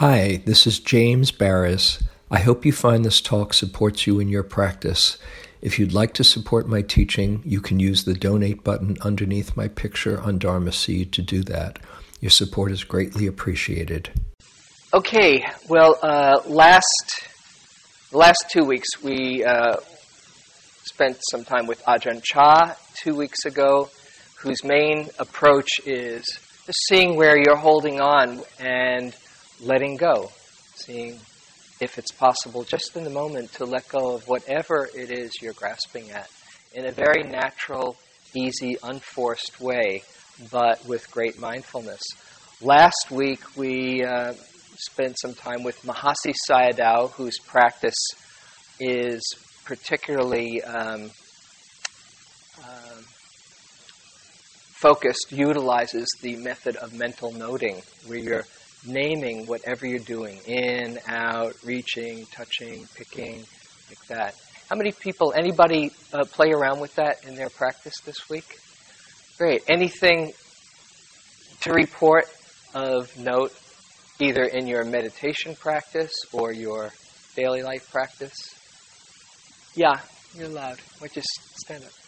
Hi, this is James Baraz. I hope you find this talk supports you in your practice. If you'd like to support my teaching, you can use the donate button underneath my picture on Dharma Seed to do that. Your support is greatly appreciated. Okay, well, uh, last last two weeks we uh, spent some time with Ajahn Chah two weeks ago, whose main approach is just seeing where you're holding on and letting go, seeing if it's possible just in the moment to let go of whatever it is you're grasping at in a very natural, easy, unforced way, but with great mindfulness. Last week we uh, spent some time with Mahasi Sayadaw, whose practice is particularly um, uh, focused, utilizes the method of mental noting, where you're naming whatever you're doing in, out, reaching, touching, picking, like that. How many people, anybody uh, play around with that in their practice this week? Great. Anything to report of note, either in your meditation practice or your daily life practice? Yeah, you're loud. Why just stand up?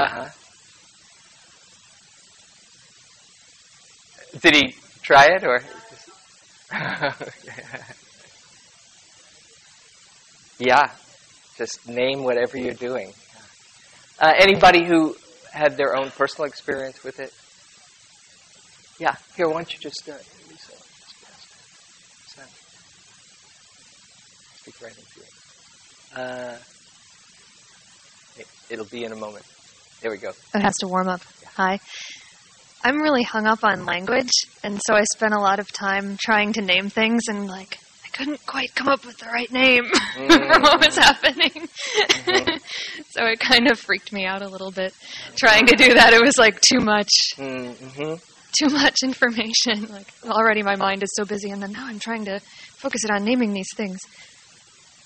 Uh huh. Did he try it or? yeah, just name whatever you're doing. Uh, anybody who had their own personal experience with it? Yeah, here, why don't you just uh, Speak it. Uh, it. It'll be in a moment. There we go. It has to warm up. Hi. I'm really hung up on language, and so I spent a lot of time trying to name things, and like I couldn't quite come up with the right name mm-hmm. for what was happening. Mm-hmm. so it kind of freaked me out a little bit trying to do that. It was like too much. Mm-hmm. Too much information. Like already my mind is so busy, and then now I'm trying to focus it on naming these things.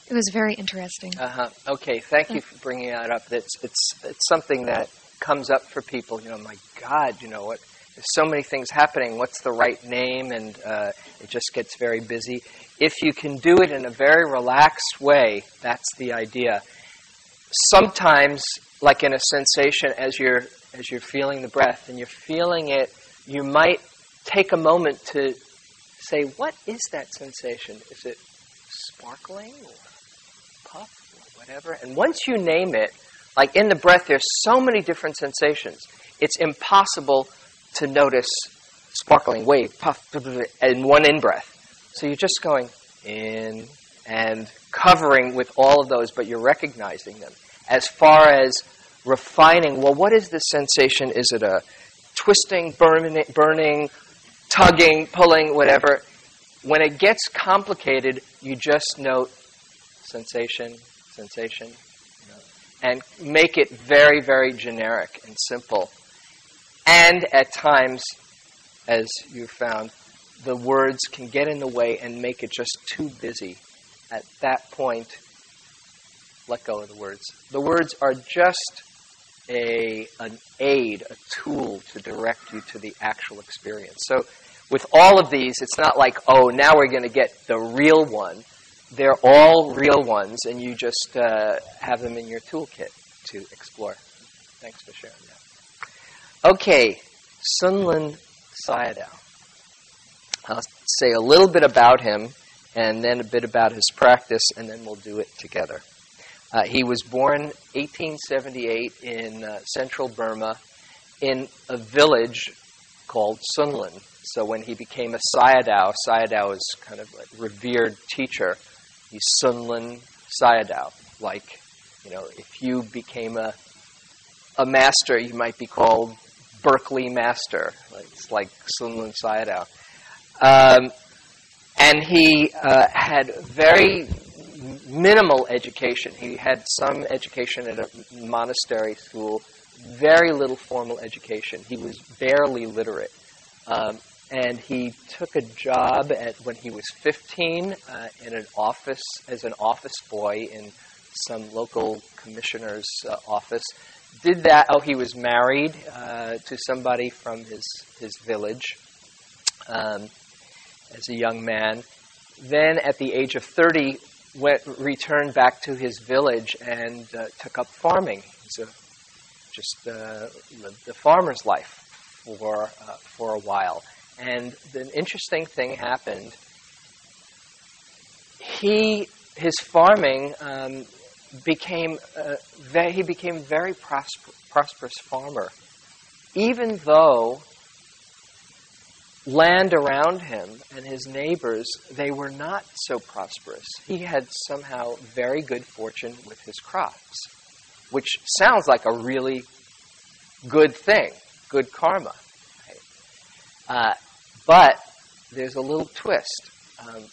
It was very interesting. Uh huh. Okay, thank you for bringing that up. It's it's it's something that comes up for people. You know, my God, you know what? There's so many things happening. What's the right name? And uh, it just gets very busy. If you can do it in a very relaxed way, that's the idea. Sometimes, like in a sensation, as you're as you're feeling the breath and you're feeling it, you might take a moment to say, "What is that sensation? Is it sparkling or whatever. And once you name it, like in the breath, there's so many different sensations. It's impossible to notice sparkling, wave, puff, in one in breath. So you're just going in and covering with all of those, but you're recognizing them. As far as refining, well, what is this sensation? Is it a twisting, burning, burning tugging, pulling, whatever? When it gets complicated, you just note sensation, sensation, you and make it very, very generic and simple. And at times, as you've found, the words can get in the way and make it just too busy. At that point, let go of the words. The words are just a, an aid, a tool to direct you to the actual experience. So, with all of these, it's not like, oh, now we're going to get the real one they're all real ones, and you just uh, have them in your toolkit to explore. Thanks for sharing that. Okay, Sunlun Sayadaw. I'll say a little bit about him, and then a bit about his practice, and then we'll do it together. Uh, he was born 1878 in uh, central Burma in a village called Sunlun. So when he became a Sayadaw, Sayadaw is kind of a revered teacher He's Sunlun Sayadaw. Like, you know, if you became a a master, you might be called Berkeley Master. It's like Sunlun Sayadaw. Um, and he uh, had very minimal education. He had some education at a monastery school, very little formal education. He was barely literate. Um, and he took a job at when he was 15 uh, in an office as an office boy in some local commissioner's uh, office. Did that? Oh, he was married uh, to somebody from his his village um, as a young man. Then, at the age of 30, went returned back to his village and uh, took up farming. A, just uh, lived the farmer's life for uh, for a while. And the interesting thing happened. He his farming um, became uh, very, he became very prosper, prosperous farmer, even though land around him and his neighbors they were not so prosperous. He had somehow very good fortune with his crops, which sounds like a really good thing, good karma. Uh, but there's a little twist. Um,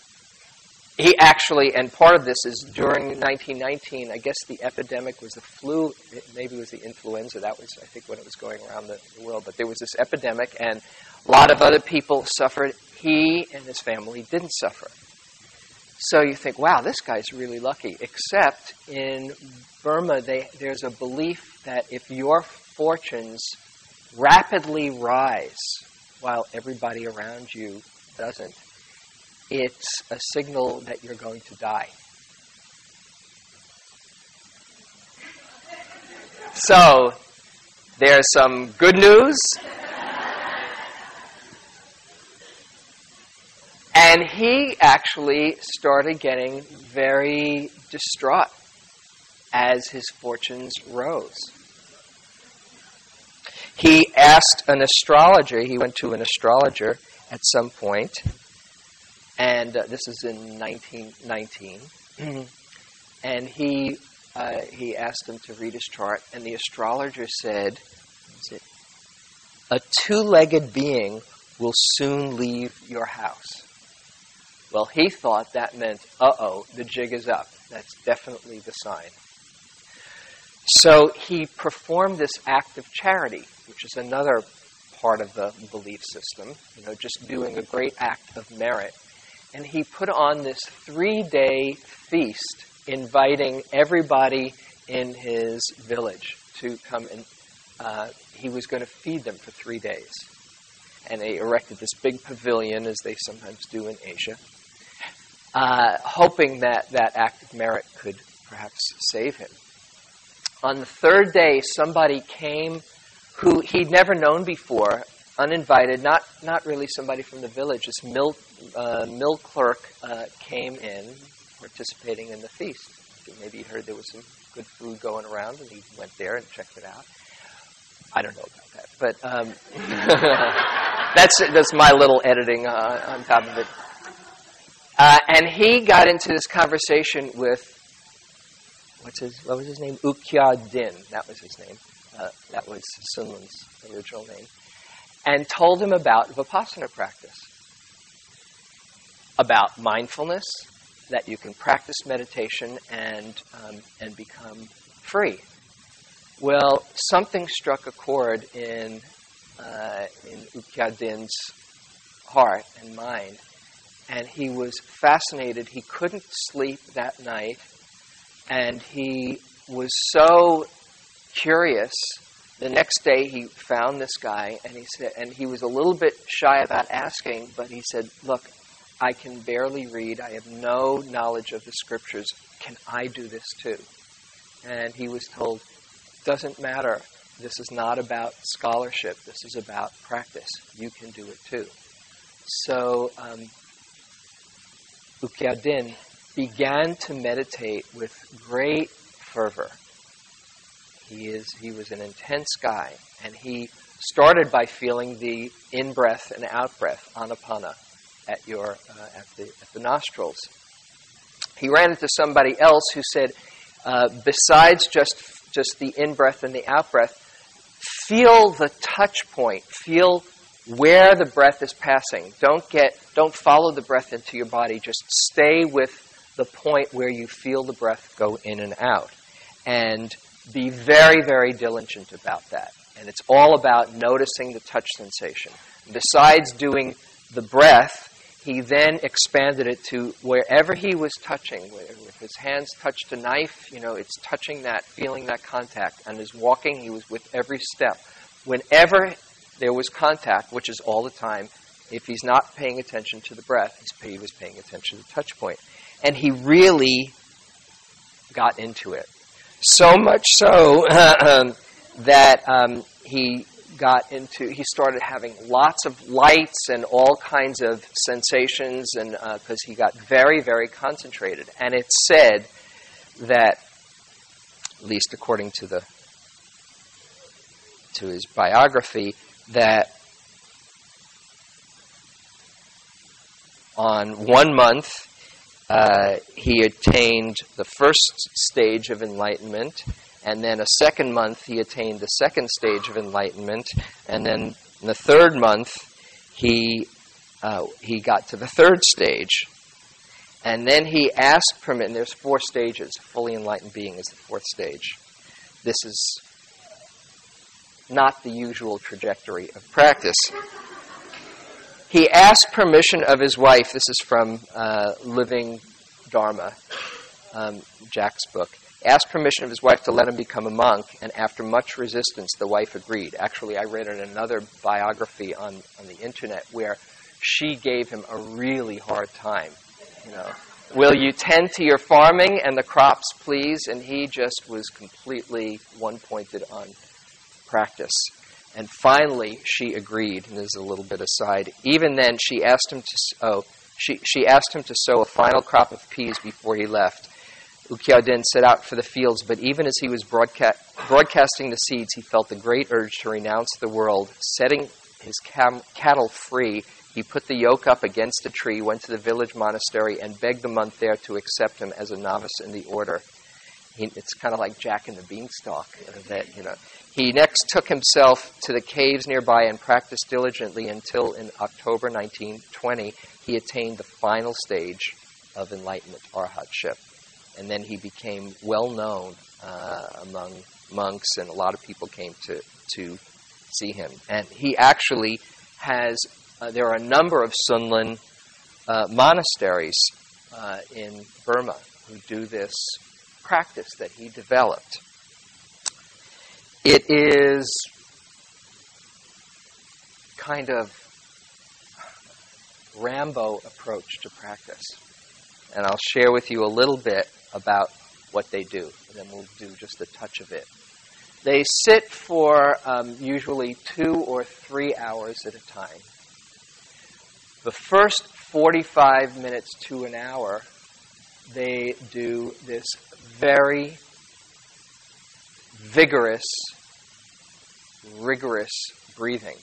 he actually, and part of this is during 1919, I guess the epidemic was the flu, maybe it was the influenza, that was, I think, when it was going around the, the world, but there was this epidemic, and a lot of other people suffered. He and his family didn't suffer. So you think, wow, this guy's really lucky. Except in Burma, they, there's a belief that if your fortunes rapidly rise while everybody around you doesn't, it's a signal that you're going to die. So, there's some good news. And he actually started getting very distraught as his fortunes rose. He asked an astrologer, he went to an astrologer at some point, and uh, this is in 1919. and he uh, he asked him to read his chart, and the astrologer said, "A two-legged being will soon leave your house." Well, he thought that meant, "Uh oh, the jig is up." That's definitely the sign. So he performed this act of charity, which is another part of the belief system. You know, just doing a great act of merit and he put on this three day feast, inviting everybody in his village to come and uh, he was going to feed them for three days. And they erected this big pavilion, as they sometimes do in Asia, uh, hoping that that act of merit could perhaps save him. On the third day, somebody came who he'd never known before, uninvited, not, not really somebody from the village. This mill, uh, mill clerk uh, came in, participating in the feast. Maybe he heard there was some good food going around, and he went there and checked it out. I don't know about that, but um, that's that's my little editing uh, on top of it. Uh, and he got into this conversation with what's his what was his name? U Kyaw Din. That was his name. Uh, that was Sunlun's original name and told him about Vipassana practice, about mindfulness, that you can practice meditation and, um, and become free. Well, something struck a chord in, uh, in U Kyaw Din's heart and mind, and he was fascinated. He couldn't sleep that night, and he was so curious. The next day he found this guy and he said and he was a little bit shy about asking but he said look i can barely read. I have no knowledge of the scriptures. Can i do this too? And he was told doesn't matter. This is not about scholarship. This is about practice. You can do it too. So um, U Kyaw Din began to meditate with great fervor he is he was an intense guy, and he started by feeling the in breath and out breath anapana at your uh, at the at the nostrils. He ran into somebody else who said, uh, besides just just the in breath and the out breath, feel the touch point, feel where the breath is passing. Don't get don't follow the breath into your body. Just stay with the point where you feel the breath go in and out. And be very, very diligent about that. And it's all about noticing the touch sensation. Besides doing the breath, he then expanded it to wherever he was touching. If his hands touched a knife, you know, it's touching that, feeling that contact. And his walking, he was with every step. Whenever there was contact, which is all the time, if he's not paying attention to the breath, he was paying attention to the touch point. And he really got into it. So much so that um, he got into, he started having lots of lights and all kinds of sensations, and because uh, he got very, very concentrated. And it said that, at least according to the to his biography, that on one month uh, he attained the first stage of enlightenment, and then a second month he attained the second stage of enlightenment, and then the third month he uh, he got to the third stage, and then he asked permission. There's four stages. Fully enlightened being is the fourth stage. This is not the usual trajectory of practice he asked permission of his wife. This is from uh, Living Dharma, um, Jack's book. Asked permission of his wife to let him become a monk, and after much resistance, the wife agreed. Actually, I read in another biography on, on the internet where she gave him a really hard time. You know, will you tend to your farming and the crops, please? And he just was completely one pointed on practice. And finally, she agreed. And there's a little bit aside. Even then, she asked him to oh, she, she asked him to sow a final crop of peas before he left. U Kyaw set out for the fields, but even as he was broadca- broadcasting the seeds, he felt the great urge to renounce the world. Setting his cam- cattle free, he put the yoke up against a tree, went to the village monastery, and begged the monk there to accept him as a novice in the order. He, it's kind of like Jack and the Beanstalk. That you know, he next took himself to the caves nearby and practiced diligently until in October 1920 he attained the final stage of enlightenment, arhatship. And then he became well known uh, among monks, and a lot of people came to, to see him. And he actually has, uh, there are a number of Sunlun uh, monasteries uh, in Burma who do this practice that he developed. It is kind of Rambo approach to practice. And I'll share with you a little bit about what they do, and then we'll do just a touch of it. They sit for um, usually two or three hours at a time. The first 45 minutes to an hour, they do this very vigorous, rigorous breathing,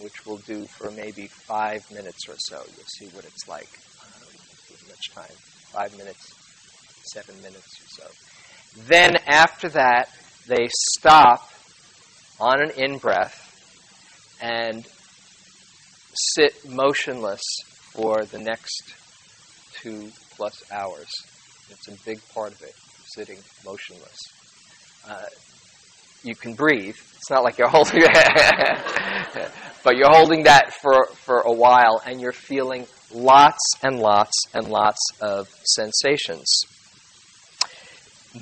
which we'll do for maybe five minutes or so. You'll see what it's like. Much time. Five minutes, seven minutes or so. Then after that, they stop on an in breath and sit motionless for the next two plus hours. It's a big part of it, sitting motionless. Uh, you can breathe. It's not like you're holding but you're holding that for, for a while and you're feeling lots and lots and lots of sensations.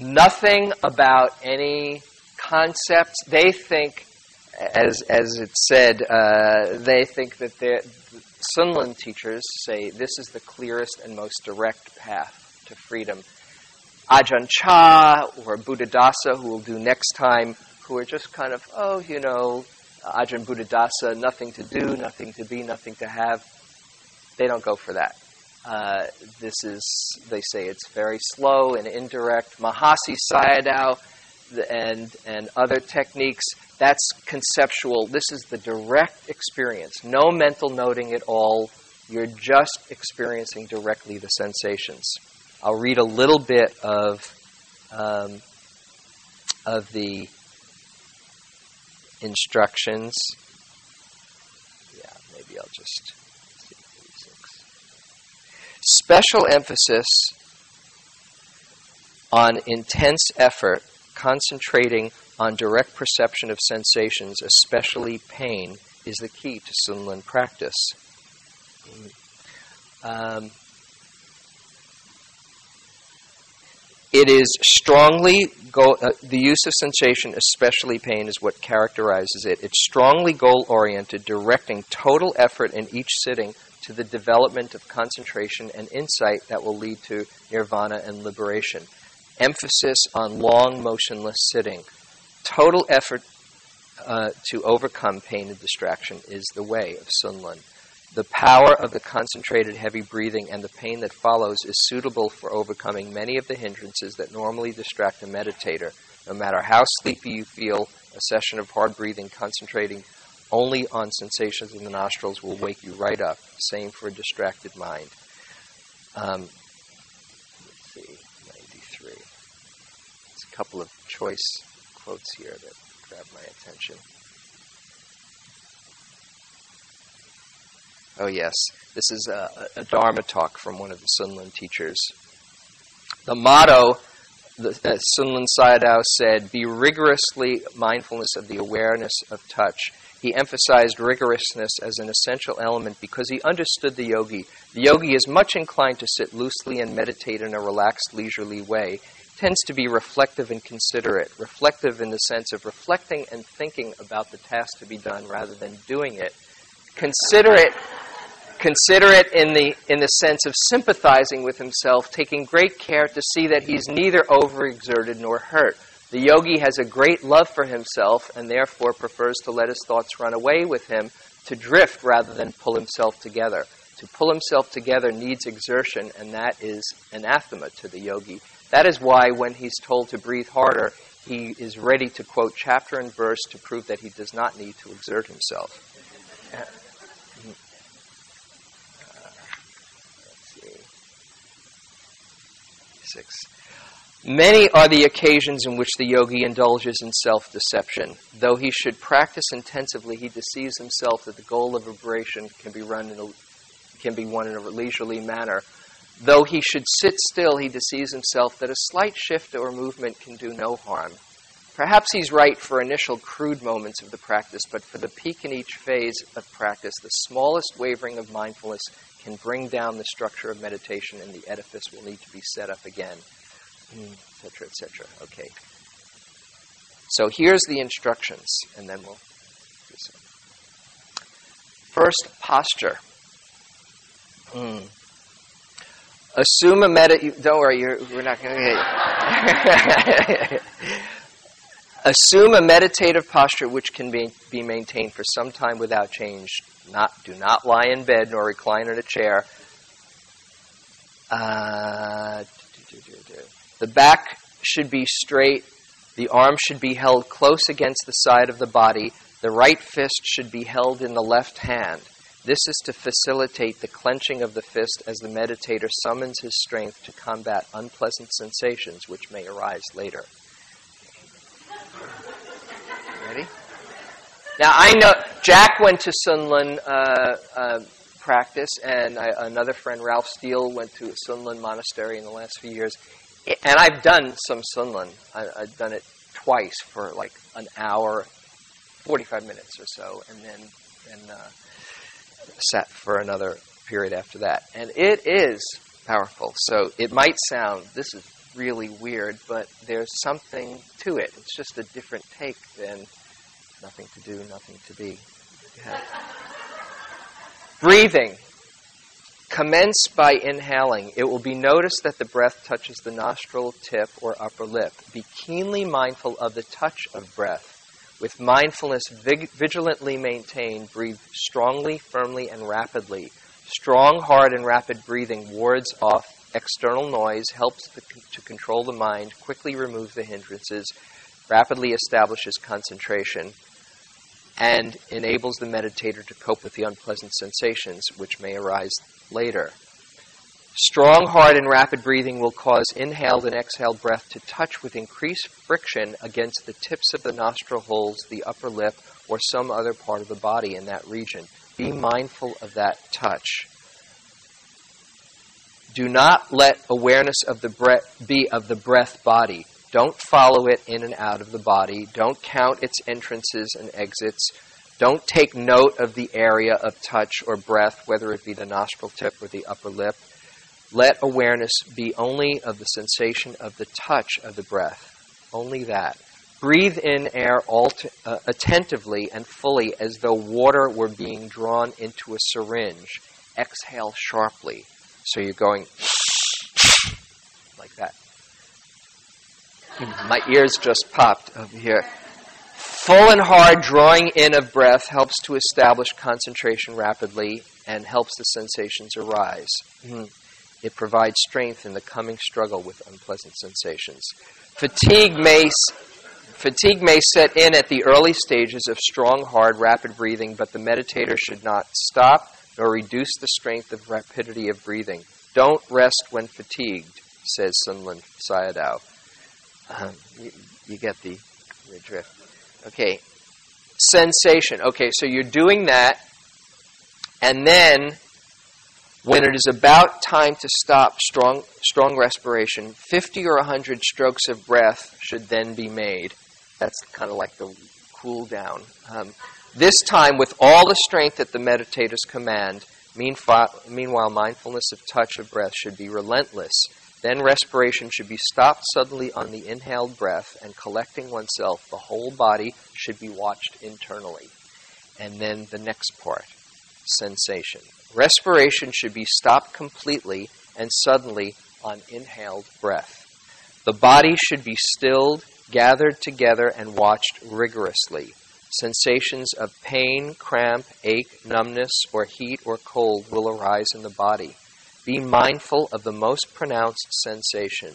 Nothing about any concepts. They think, as, as it said, uh, they think that the Sunlun teachers say this is the clearest and most direct path to freedom. Ajahn Chah or Buddhadasa, who we'll do next time, who are just kind of, oh, you know, Ajahn Buddhadasa, nothing to do, nothing to be, nothing to have. They don't go for that. Uh, this is, they say it's very slow and indirect. Mahasi Sayadaw and, and other techniques, that's conceptual. This is the direct experience. No mental noting at all. You're just experiencing directly the sensations. I'll read a little bit of, um, of the instructions. Yeah, maybe I'll just Special emphasis on intense effort, concentrating on direct perception of sensations, especially pain, is the key to Sunlun practice. Um, it is strongly goal, uh, the use of sensation, especially pain, is what characterizes it. It's strongly goal oriented, directing total effort in each sitting to the development of concentration and insight that will lead to nirvana and liberation. Emphasis on long, motionless sitting. Total effort uh, to overcome pain and distraction is the way of Sunlun. The power of the concentrated heavy breathing and the pain that follows is suitable for overcoming many of the hindrances that normally distract a meditator. No matter how sleepy you feel, a session of hard breathing concentrating only on sensations in the nostrils will wake you right up. Same for a distracted mind. Um, let's see, 93. There's a couple of choice quotes here that grab my attention. Oh, yes. This is a, a Dharma talk from one of the Sunlun teachers. The motto, the uh, Sunlun Sayadaw said, be rigorously mindfulness of the awareness of touch. He emphasized rigorousness as an essential element because he understood the yogi. The yogi is much inclined to sit loosely and meditate in a relaxed, leisurely way. Tends to be reflective and considerate. Reflective in the sense of reflecting and thinking about the task to be done rather than doing it. Considerate Consider it in the, in the sense of sympathizing with himself, taking great care to see that he's neither overexerted nor hurt. The yogi has a great love for himself and therefore prefers to let his thoughts run away with him, to drift rather than pull himself together. To pull himself together needs exertion, and that is anathema to the yogi. That is why, when he's told to breathe harder, he is ready to quote chapter and verse to prove that he does not need to exert himself. Many are the occasions in which the yogi indulges in self deception. Though he should practice intensively, he deceives himself that the goal of liberation can be, run in a, can be won in a leisurely manner. Though he should sit still, he deceives himself that a slight shift or movement can do no harm. Perhaps he's right for initial crude moments of the practice, but for the peak in each phase of practice, the smallest wavering of mindfulness can bring down the structure of meditation and the edifice will need to be set up again, etc., etc. Okay. So here's the instructions, and then we'll do. First, posture. Mm. Assume a meta. Don't worry, we're not going to. Assume a meditative posture which can be, be maintained for some time without change. Not, do not lie in bed nor recline in a chair. Uh, the back should be straight. The arm should be held close against the side of the body. The right fist should be held in the left hand. This is to facilitate the clenching of the fist as the meditator summons his strength to combat unpleasant sensations which may arise later. Ready? Now I know Jack went to Sunlun uh, uh, practice, and I, another friend, Ralph Steele, went to a Sunlun monastery in the last few years. And I've done some Sunlun. I, I've done it twice for like an hour, 45 minutes or so, and then and uh, sat for another period after that. And it is powerful. So it might sound this is really weird, but there's something to it. It's just a different take than nothing to do, nothing to be. Yeah. Breathing. Commence by inhaling. It will be noticed that the breath touches the nostril tip or upper lip. Be keenly mindful of the touch of breath. With mindfulness vig- vigilantly maintained, breathe strongly, firmly, and rapidly. Strong, hard, and rapid breathing wards off external noise, helps to, to control the mind, quickly removes the hindrances, rapidly establishes concentration, and enables the meditator to cope with the unpleasant sensations which may arise later. Strong, hard, and rapid breathing will cause inhaled and exhaled breath to touch with increased friction against the tips of the nostril holes, the upper lip, or some other part of the body in that region. Be mindful of that touch. Do not let awareness of the breath be of the breath body. Don't follow it in and out of the body. Don't count its entrances and exits. Don't take note of the area of touch or breath, whether it be the nostril tip or the upper lip. Let awareness be only of the sensation of the touch of the breath. Only that. Breathe in air alt- uh, attentively and fully as though water were being drawn into a syringe. Exhale sharply. So you're going like that. My ears just popped over here. Full and hard drawing in of breath helps to establish concentration rapidly and helps the sensations arise. Mm. It provides strength in the coming struggle with unpleasant sensations. Fatigue may Fatigue may set in at the early stages of strong, hard, rapid breathing, but the meditator should not stop nor reduce the strength of rapidity of breathing. Don't rest when fatigued, says Sunlun Sayadaw. Um, you, you, get the, the drift. Okay, sensation. Okay, so you're doing that, and then when it is about time to stop strong, strong respiration, 50 or 100 strokes of breath should then be made. That's kind of like the cool down. Um, this time, with all the strength at the meditators command, meanwhile, mindfulness of touch of breath should be relentless. Then respiration should be stopped suddenly on the inhaled breath, and collecting oneself, the whole body should be watched internally. And then the next part sensation. Respiration should be stopped completely and suddenly on inhaled breath. The body should be stilled gathered together and watched rigorously. Sensations of pain, cramp, ache, numbness, or heat or cold will arise in the body. Be mindful of the most pronounced sensation.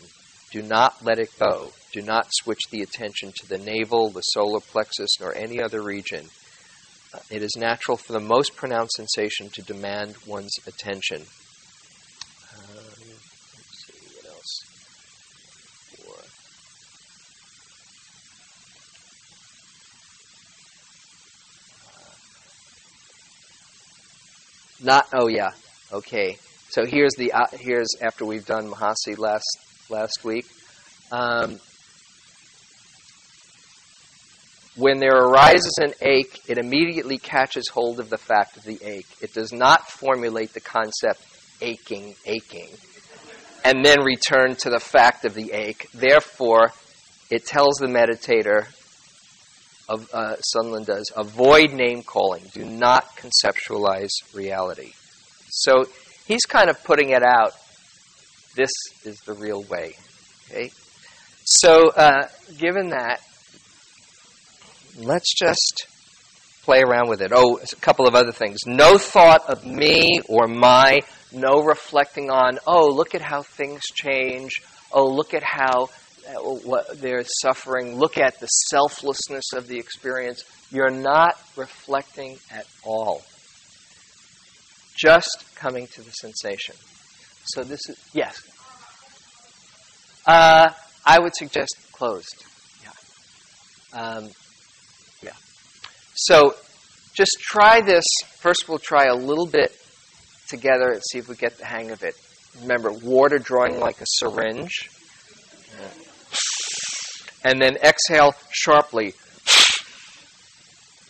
Do not let it go. Do not switch the attention to the navel, the solar plexus, nor any other region. Uh, it is natural for the most pronounced sensation to demand one's attention. What else? Not, oh yeah, okay. So here's the uh, here's after we've done Mahasi last last week. Um, when there arises an ache, it immediately catches hold of the fact of the ache. It does not formulate the concept aching, aching, and then return to the fact of the ache. Therefore, it tells the meditator, of, uh, Sunlun does, avoid name calling. Do not conceptualize reality. So he's kind of putting it out. This is the real way. Okay? So, uh, given that, let's just play around with it. Oh, a couple of other things. No thought of me or my, no reflecting on, oh, look at how things change. Oh, look at how what they're suffering, look at the selflessness of the experience. You're not reflecting at all. Just coming to the sensation. So this is yes. Uh, I would suggest closed. Yeah. Um, yeah. So just try this. First, we'll try a little bit together and see if we get the hang of it. Remember, water drawing like a syringe and then exhale sharply.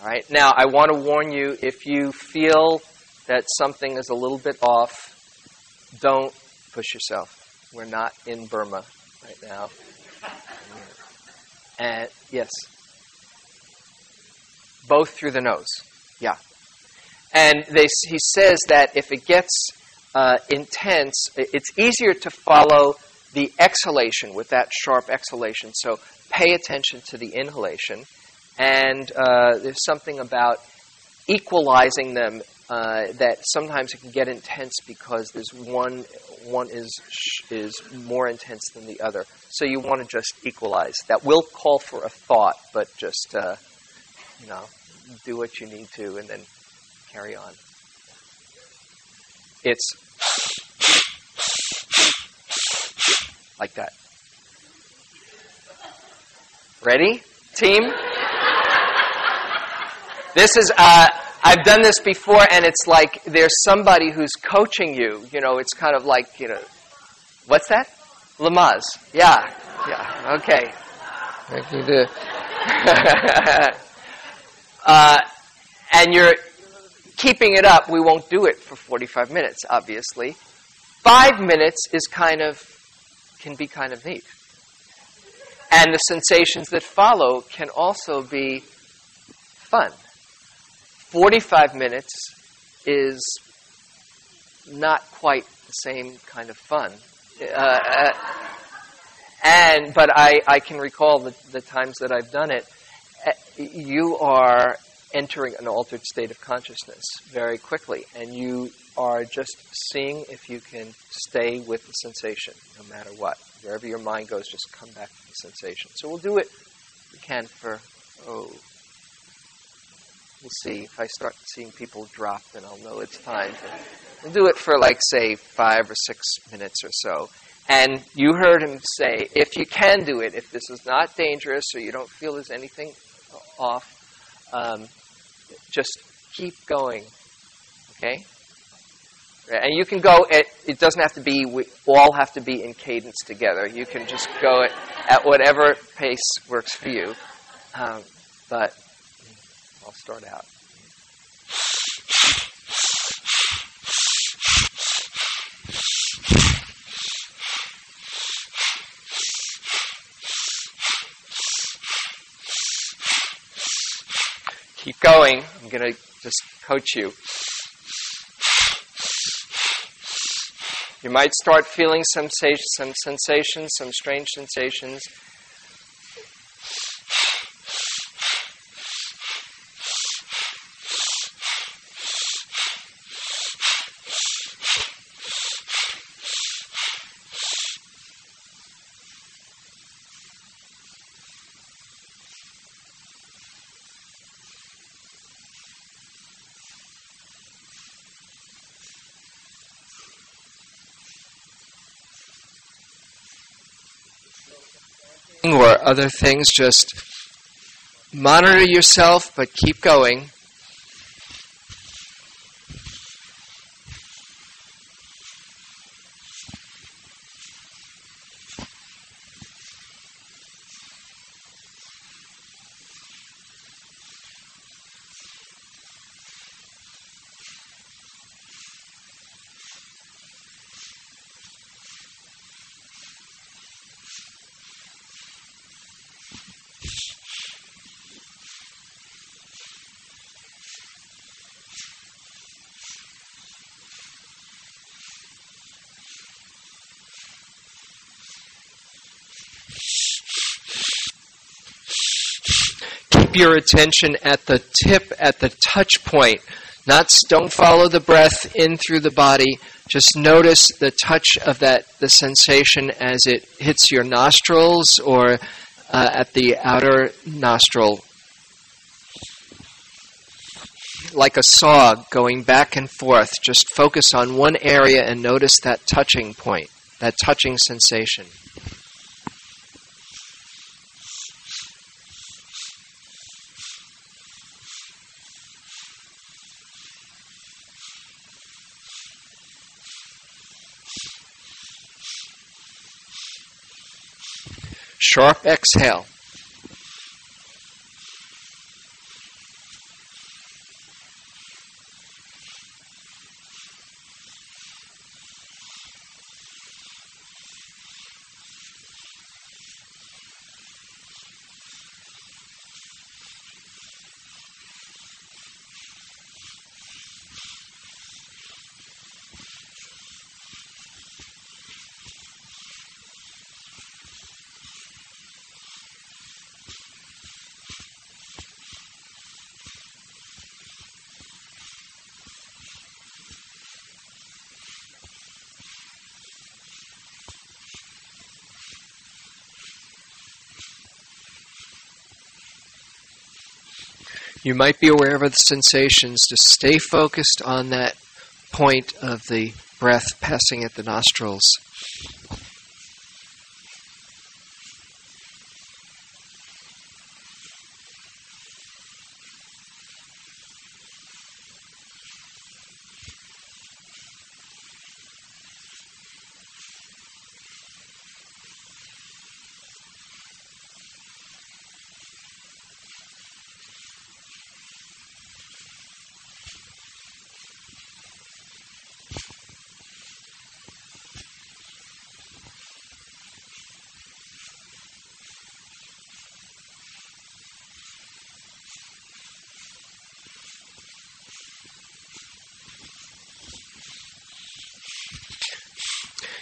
All right. Now, I want to warn you if you feel that something is a little bit off, don't push yourself. We're not in Burma right now. And yes, both through the nose. Yeah. And they, he says that if it gets uh, intense, it's easier to follow the exhalation with that sharp exhalation. So pay attention to the inhalation. And uh, there's something about equalizing them uh, that sometimes it can get intense because there's one one is is more intense than the other. So you want to just equalize. That will call for a thought, but just uh, you know do what you need to, and then carry on. It's like that. Ready, team? this is, uh, I've done this before, and it's like there's somebody who's coaching you. You know, it's kind of like, you know, What's that? Lamaze. Yeah. Yeah. Okay. Thank uh, and you're keeping it up. We won't do it for 45 minutes, obviously. Five minutes is kind of, can be kind of neat. And the sensations that follow can also be fun. 45 minutes is not quite the same kind of fun. Uh, uh, and but I, I can recall the, the times that I've done it. Uh, you are entering an altered state of consciousness very quickly, and you are just seeing if you can stay with the sensation no matter what. Wherever your mind goes, just come back to the sensation. So we'll do it. We can for oh. We'll see. If I start seeing people drop, then I'll know it's time. To, we'll do it for like say five or six minutes or so. And you heard him say, if you can do it, if this is not dangerous or you don't feel there's anything off, um, just keep going. Okay? And you can go, at, it doesn't have to be, we all have to be in cadence together. You can just go at, at whatever pace works for you. Um, but I'll start out. Keep going. I'm going to just coach you. You might start feeling some, some sensations, some strange sensations. Or other things, just monitor yourself, but keep going. Keep your attention at the tip, at the touch point. Not don't follow the breath in through the body. Just notice the touch of that the sensation as it hits your nostrils or uh, at the outer nostril, like a saw going back and forth. Just focus on one area and notice that touching point, that touching sensation. Sharp exhale. You might be aware of the sensations. Just stay focused on that point of the breath passing at the nostrils.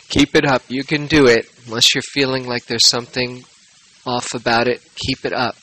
Keep it up. You can do it. Unless you're feeling like there's something off about it, keep it up.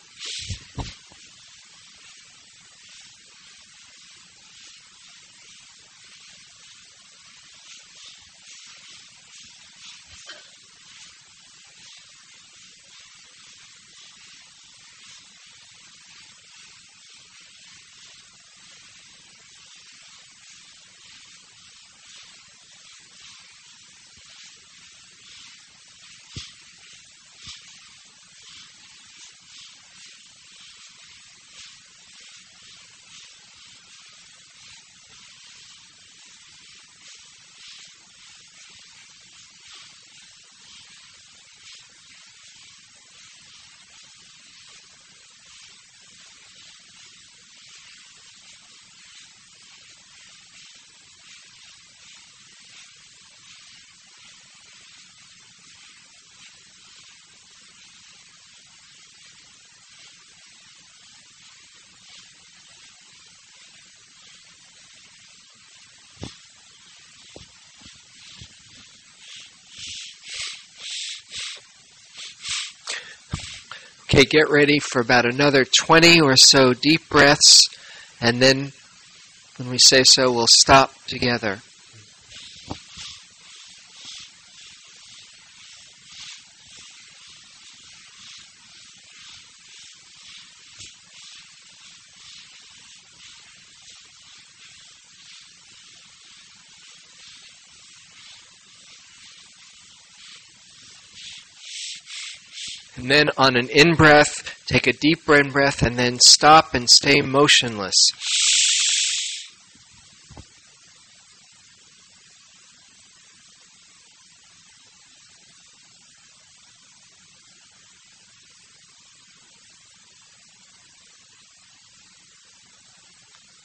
Okay, get ready for about another 20 or so deep breaths, and then when we say so, we'll stop together. Then on an in breath, take a deep in breath and then stop and stay motionless.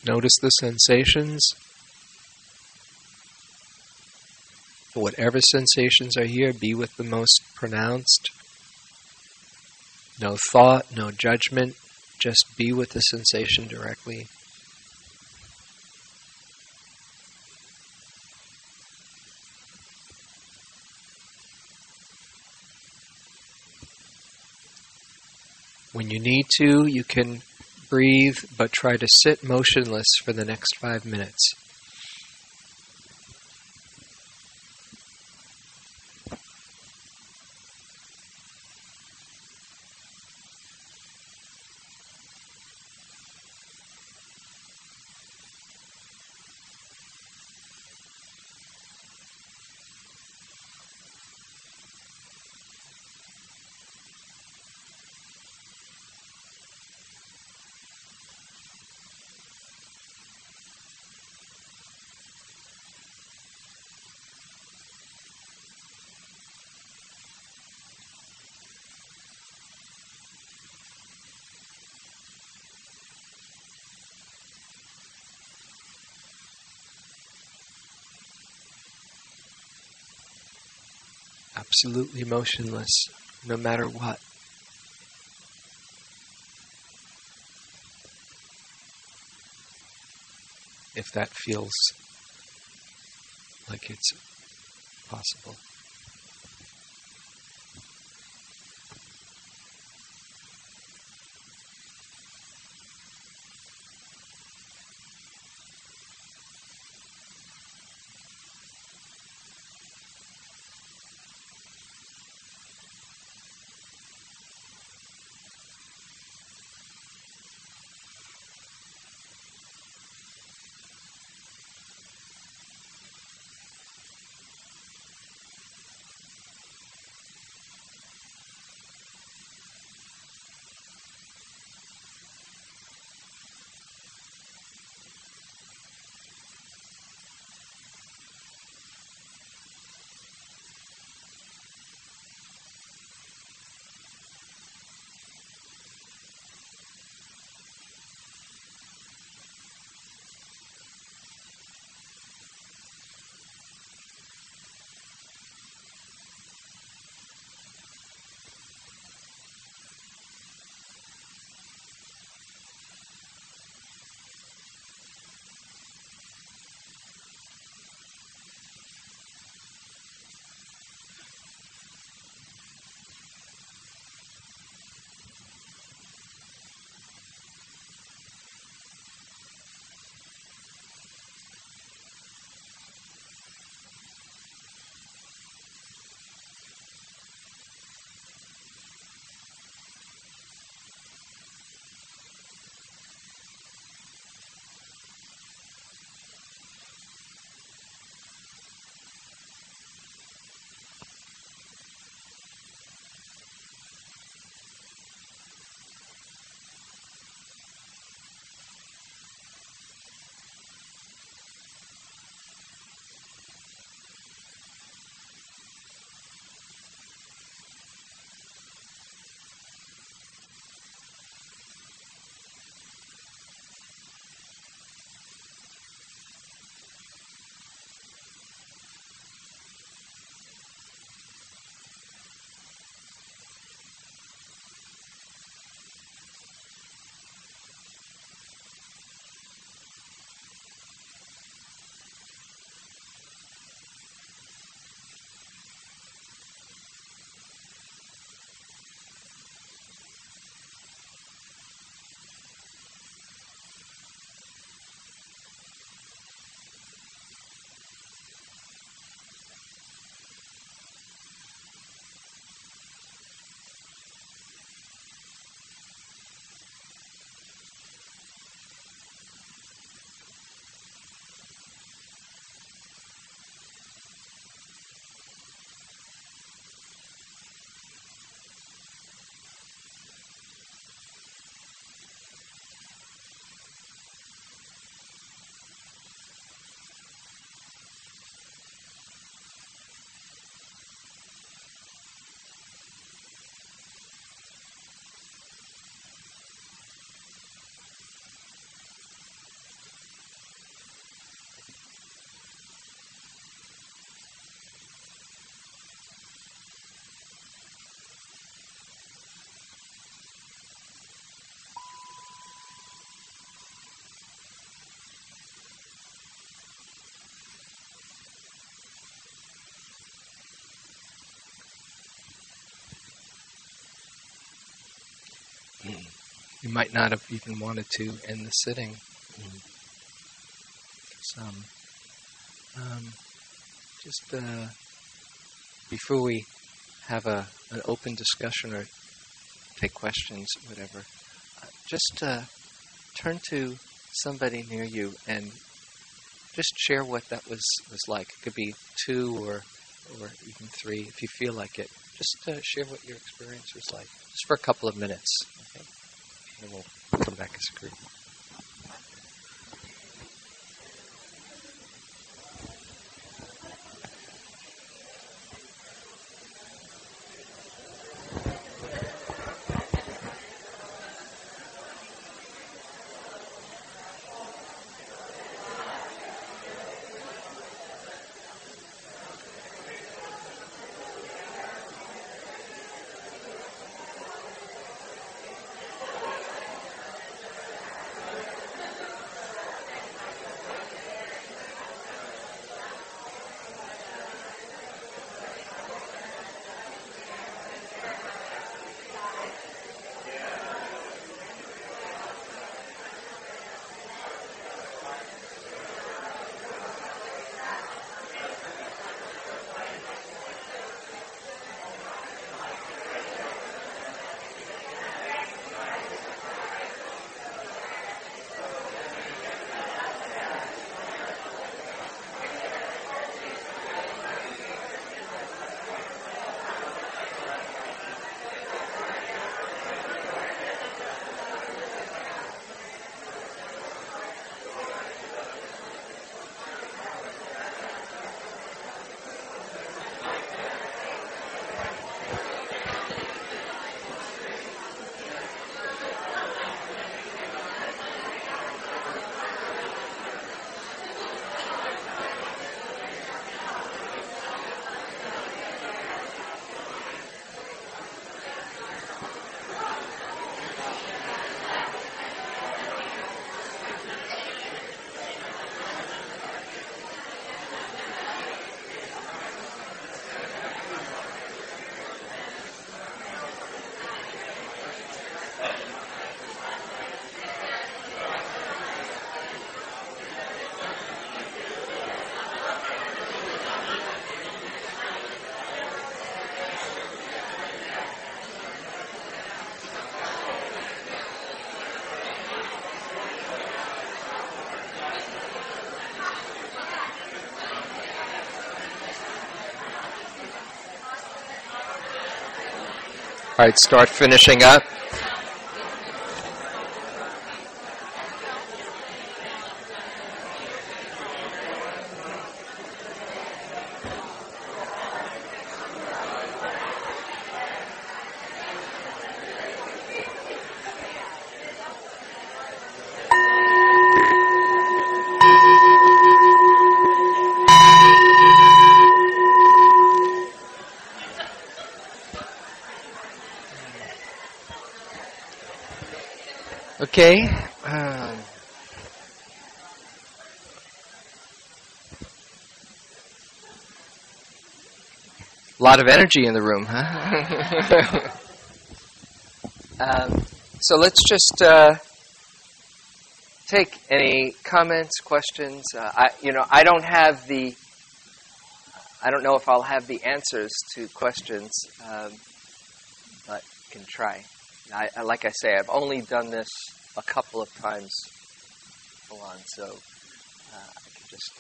Notice the sensations. Whatever sensations are here, be with the most pronounced. No thought, no judgment, just be with the sensation directly. When you need to, you can breathe, but try to sit motionless for the next five minutes. Absolutely motionless no matter what. If that feels like it's possible. You might not have even wanted to in the sitting. Some. Um, just uh, before we have a an open discussion or take questions, whatever, uh, just uh, turn to somebody near you and just share what that was, was like. It could be two or or even three if you feel like it. Just uh, share what your experience was like, just for a couple of minutes. And we'll come back as a All right, start finishing up. Okay. A lot of energy in the room, huh? um, so let's just uh, take any comments, questions. Uh, I, you know, I don't have the. I don't know if I'll have the answers to questions, um, but can try. I, like I say, I've only done this couple of times along, so uh, I can just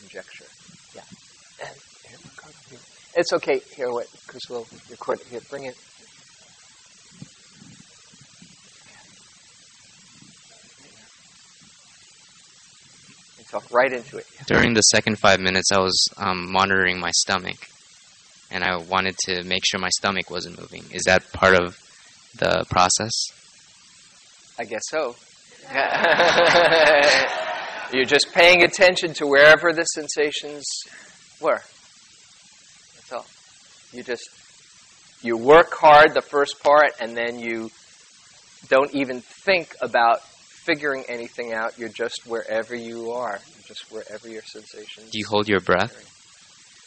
conjecture. Yeah. And here, it's okay. Here, what? Because we'll record it. Here, bring it. talk right into it. During the second five minutes, I was um, monitoring my stomach and I wanted to make sure my stomach wasn't moving. Is that part of the process? I guess so. You're just paying attention to wherever the sensations were. That's all. You just you work hard the first part and then you don't even think about figuring anything out. You're just wherever you are. You're just wherever your sensations. Do you hold your breath?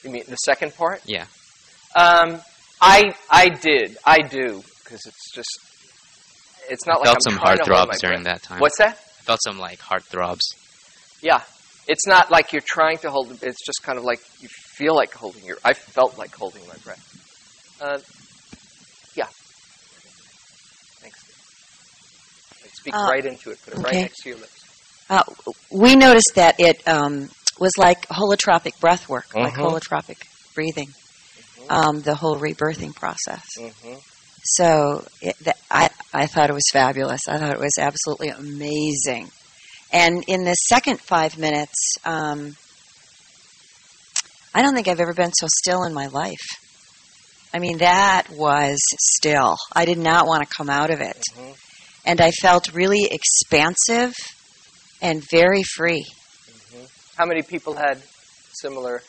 You mean the second part? Yeah. Um, I I did. I do because it's just it's not I like felt I'm some trying heart throbs during breath. that time. What's that? I felt some like heart throbs. Yeah, it's not like you're trying to hold. It's just kind of like you feel like holding your. I felt like holding my breath. Uh, yeah. Thanks. Like, speak Uh, right into it. Put it right next to your lips. Uh, we noticed that it um, was like holotropic breath work, like Mhm. holotropic breathing, um, the whole rebirthing process. hmm So it, that, I, I thought it was fabulous. I thought it was absolutely amazing. And in the second five minutes, um, I don't think I've ever been so still in my life. I mean, that was still. I did not want to come out of it. Mhm. And I felt really expansive and very free. How many people had similar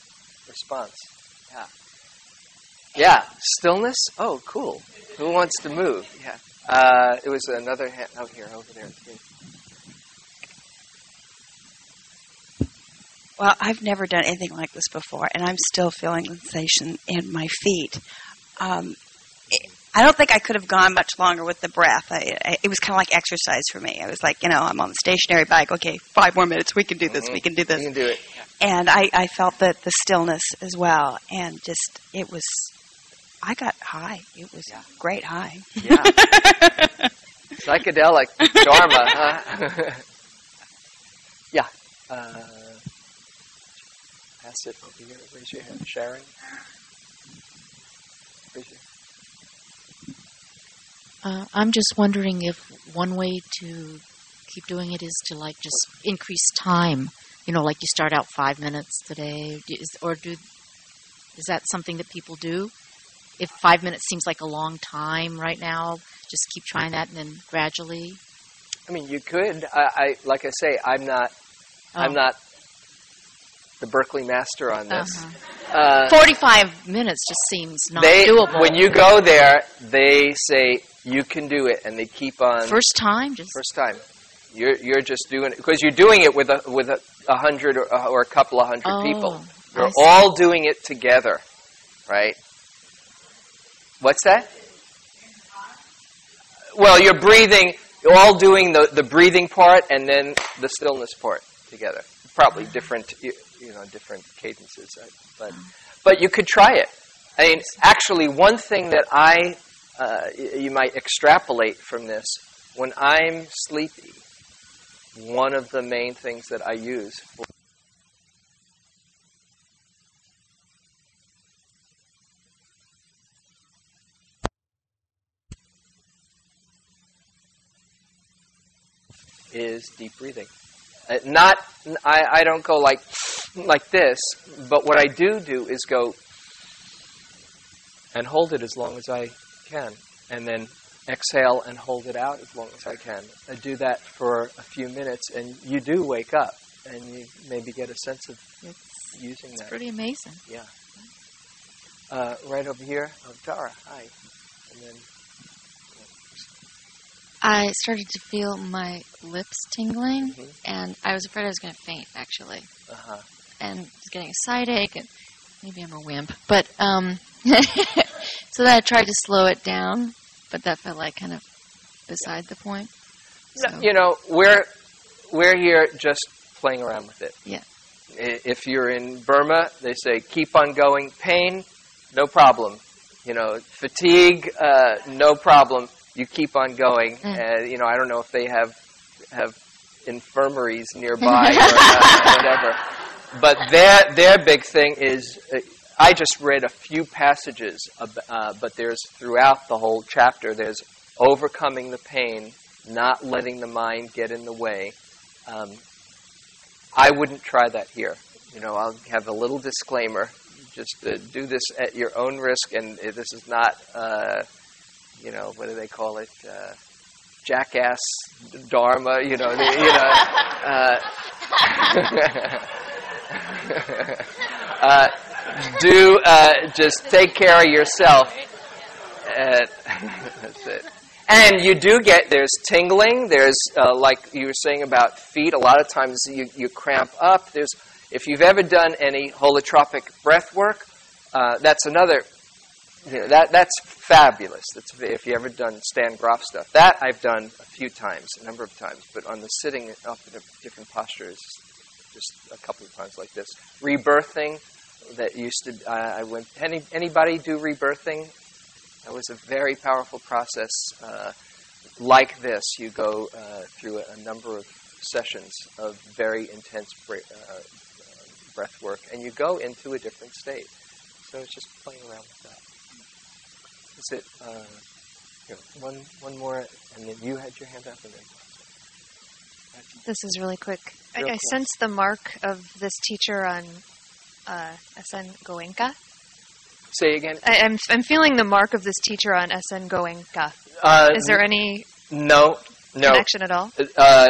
response? Yeah. Yeah. Stillness. Oh, cool. Who wants to move? Yeah. Uh, it was another hand out here, over there. Well, I've never done anything like this before, and I'm still feeling sensation in my feet. Um, it- I don't think I could have gone much longer with the breath. I, I, it was kind of like exercise for me. I was like, you know, I'm on the stationary bike. Okay, five more minutes. We can do this. Mhm. We can do You this. can do it. And I, I felt that the stillness as well, and just it was. I got high. It was a great high. Yeah. Psychedelic Dharma. Huh? yeah. Uh, pass it over here. Raise your hand. Sharon. Raise your Uh, I'm just wondering if one way to keep doing it is to like just increase time. You know, like you start out five minutes today, is, or do is that something that people do? If five minutes seems like a long time right now, just keep trying that, and then gradually. I mean, you could. I, I like I say, I'm not. I'm Oh. not the Berkeley master on this. Uh-huh. Uh, Forty-five minutes just seems not they, doable. when you go there, they say you can do it, and they keep on first time, just first time. You're you're just doing it because you're doing it with a with a, a hundred or, or a couple of hundred Oh, people. You're all doing it together, right? What's that? Well, you're breathing. You're all doing the, the breathing part and then the stillness part together. Probably different, you, you know, different cadences, but but you could try it. I mean, actually, one thing that I uh, you might extrapolate from this when I'm sleepy. One of the main things that I use for is deep breathing. Uh, not, I, I don't go like like this, but what I do do is go and hold it as long as I can, and then exhale and hold it out as long as I can. I do that for a few minutes, and you do wake up, and you maybe get a sense of it's, using it's that. pretty amazing. Yeah. Uh, right over here, oh, Dara, hi. And then I started to feel my lips tingling, Mhm. and I was afraid I was going to faint, actually, uh-huh. and was getting a side ache, and maybe I'm a wimp. But um, so then I tried to slow it down, but that felt like kind of beside the point. No, you know, we're we're here just playing around with it. Yeah. If you're in Burma, they say keep on going. Pain, no problem. You know, fatigue, uh, no problem. You keep on going. Mm. Uh, you know, I don't know if they have have infirmaries nearby or uh, whatever. But their their big thing is. Uh, I just read a few passages, uh, but there's throughout the whole chapter. There's overcoming the pain, not letting the mind get in the way. Um, I wouldn't try that here. You know, I'll have a little disclaimer. Just uh, do this at your own risk, and uh, this is not, uh, you know, what do they call it? Uh, jackass dharma. You know, the, you know. Uh, uh, do uh, just take care of yourself. Uh, that's it. And you do get there's tingling. There's uh, like you were saying about feet. A lot of times you, you cramp up. There's if you've ever done any holotropic breath work, uh, that's another that that's fabulous. That's if you ever done Stan Grof stuff. That I've done a few times, a number of times. But on the sitting up in different postures, just a couple of times like this. Rebirthing, that used to. Uh, I went. Any anybody do rebirthing? That was a very powerful process. Uh, like this, you go uh, through a, a, number of sessions of very intense uh, breath work, and you go into a different state. So it's just playing around with that. Is it uh, here, one one more, and then you had your hand up, and then. This is really quick. Real I, I sense the mark of this teacher on uh, SN Goenka. Say again. I, am I'm, I'm feeling the mark of this teacher on SN Goenka. Uh, is there any no no connection at all? Uh,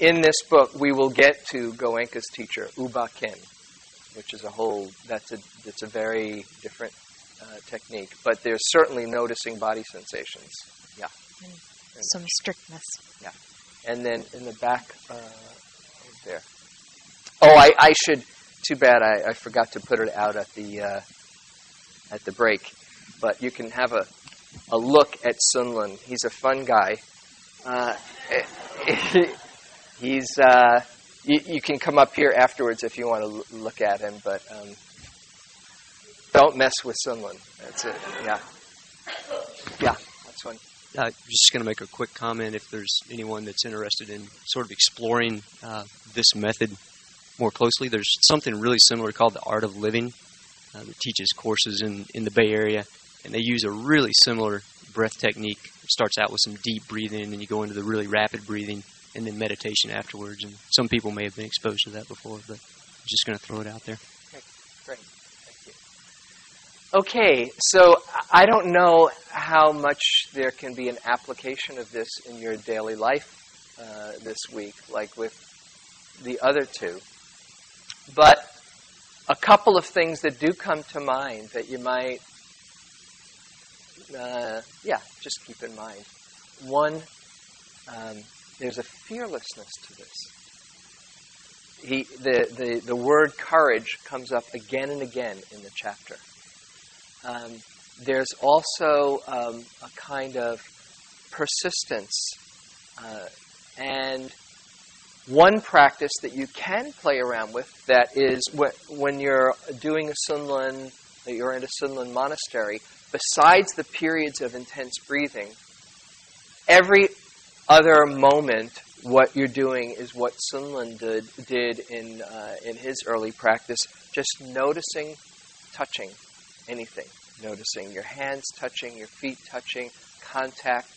in this book, we will get to Goenka's teacher, U Ba Khin, which is a whole. That's a that's a very different uh, technique. But there's certainly noticing body sensations. Yeah. Some strictness. Yeah. And then in the back uh, there. Oh, I, I should. Too bad I, I forgot to put it out at the uh, at the break. But you can have a a look at Sunlun. He's a fun guy. Uh, he's uh, you, you, can come up here afterwards if you want to l- look at him, but um, don't mess with Sunlun. That's it. Yeah, yeah, that's one. I'm just going to make a quick comment. If there's anyone that's interested in sort of exploring uh, this method more closely, there's something really similar called the Art of Living uh, that teaches courses in, in the Bay Area, and they use a really similar breath technique. It starts out with some deep breathing, and then you go into the really rapid breathing, and then meditation afterwards. And some people may have been exposed to that before, but I'm just going to throw it out there. Okay, so I don't know how much there can be an application of this in your daily life uh, this week, like with the other two. But a couple of things that do come to mind that you might, uh, yeah, just keep in mind. One, um, there's a fearlessness to this. He, the, the, the word courage comes up again and again in the chapter. Um, there's also um, a kind of persistence. Uh, and one practice that you can play around with that is when you're doing a Sunlun, you're in a Sunlun monastery, besides the periods of intense breathing, every other moment, what you're doing is what Sunlun did, did in, uh, in his early practice, just noticing, touching anything. Noticing your hands touching, your feet touching, contact.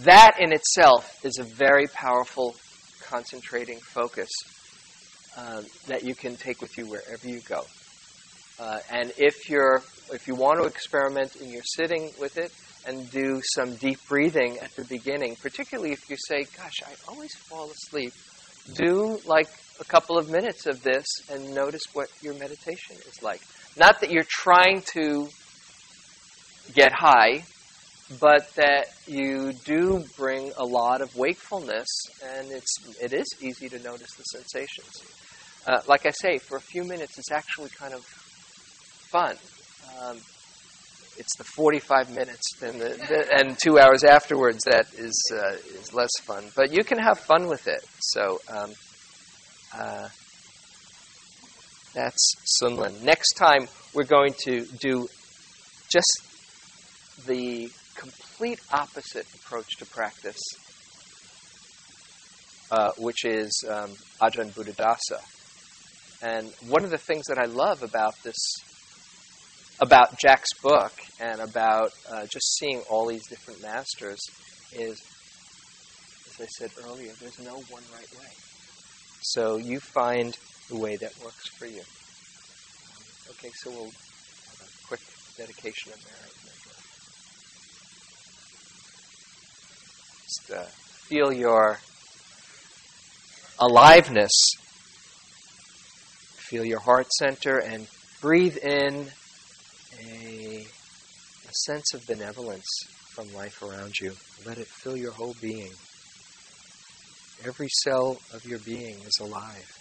That in itself is a very powerful concentrating focus um, that you can take with you wherever you go. Uh, and if you're if you want to experiment and you're sitting with it and do some deep breathing at the beginning, particularly if you say, "Gosh, I always fall asleep," do like a couple of minutes of this and notice what your meditation is like. Not that you're trying to get high, but that you do bring a lot of wakefulness, and it's it is easy to notice the sensations. Uh, like I say, for a few minutes, it's actually kind of fun. Um, it's the 45 minutes and, the, the, and two hours afterwards that is uh, is less fun. But you can have fun with it. So um, uh, that's Sunlun. Next time we're going to do just the complete opposite approach to practice, uh, which is um, Ajahn Buddhadasa. And one of the things that I love about this, about Jack's book, and about uh, just seeing all these different masters, is, as I said earlier, there's no one right way. So you find the way that works for you. Okay, so we'll have a quick dedication of merit. Just uh, feel your aliveness. Feel your heart center and breathe in a, a sense of benevolence from life around you. Let it fill your whole being. Every cell of your being is alive.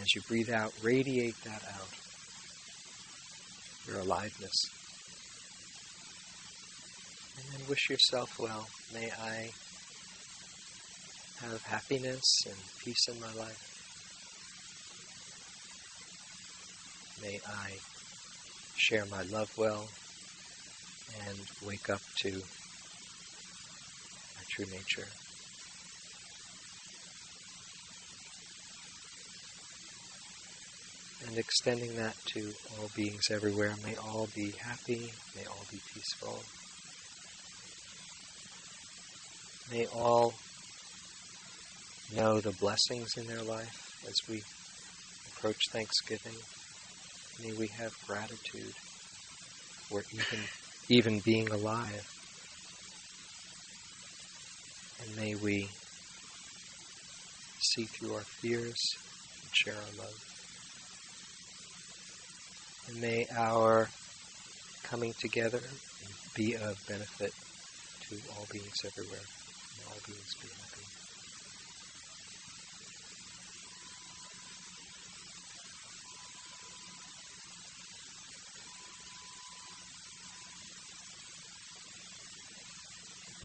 As you breathe out, radiate that out. your aliveness. And then wish yourself well. May I have happiness and peace in my life. May I share my love well and wake up to my true nature. And extending that to all beings everywhere. May all be happy. May all be peaceful. May all know the blessings in their life as we approach Thanksgiving. May we have gratitude for even even being alive. And may we see through our fears and share our love. And may our coming together be of benefit to all beings everywhere. May all beings be happy.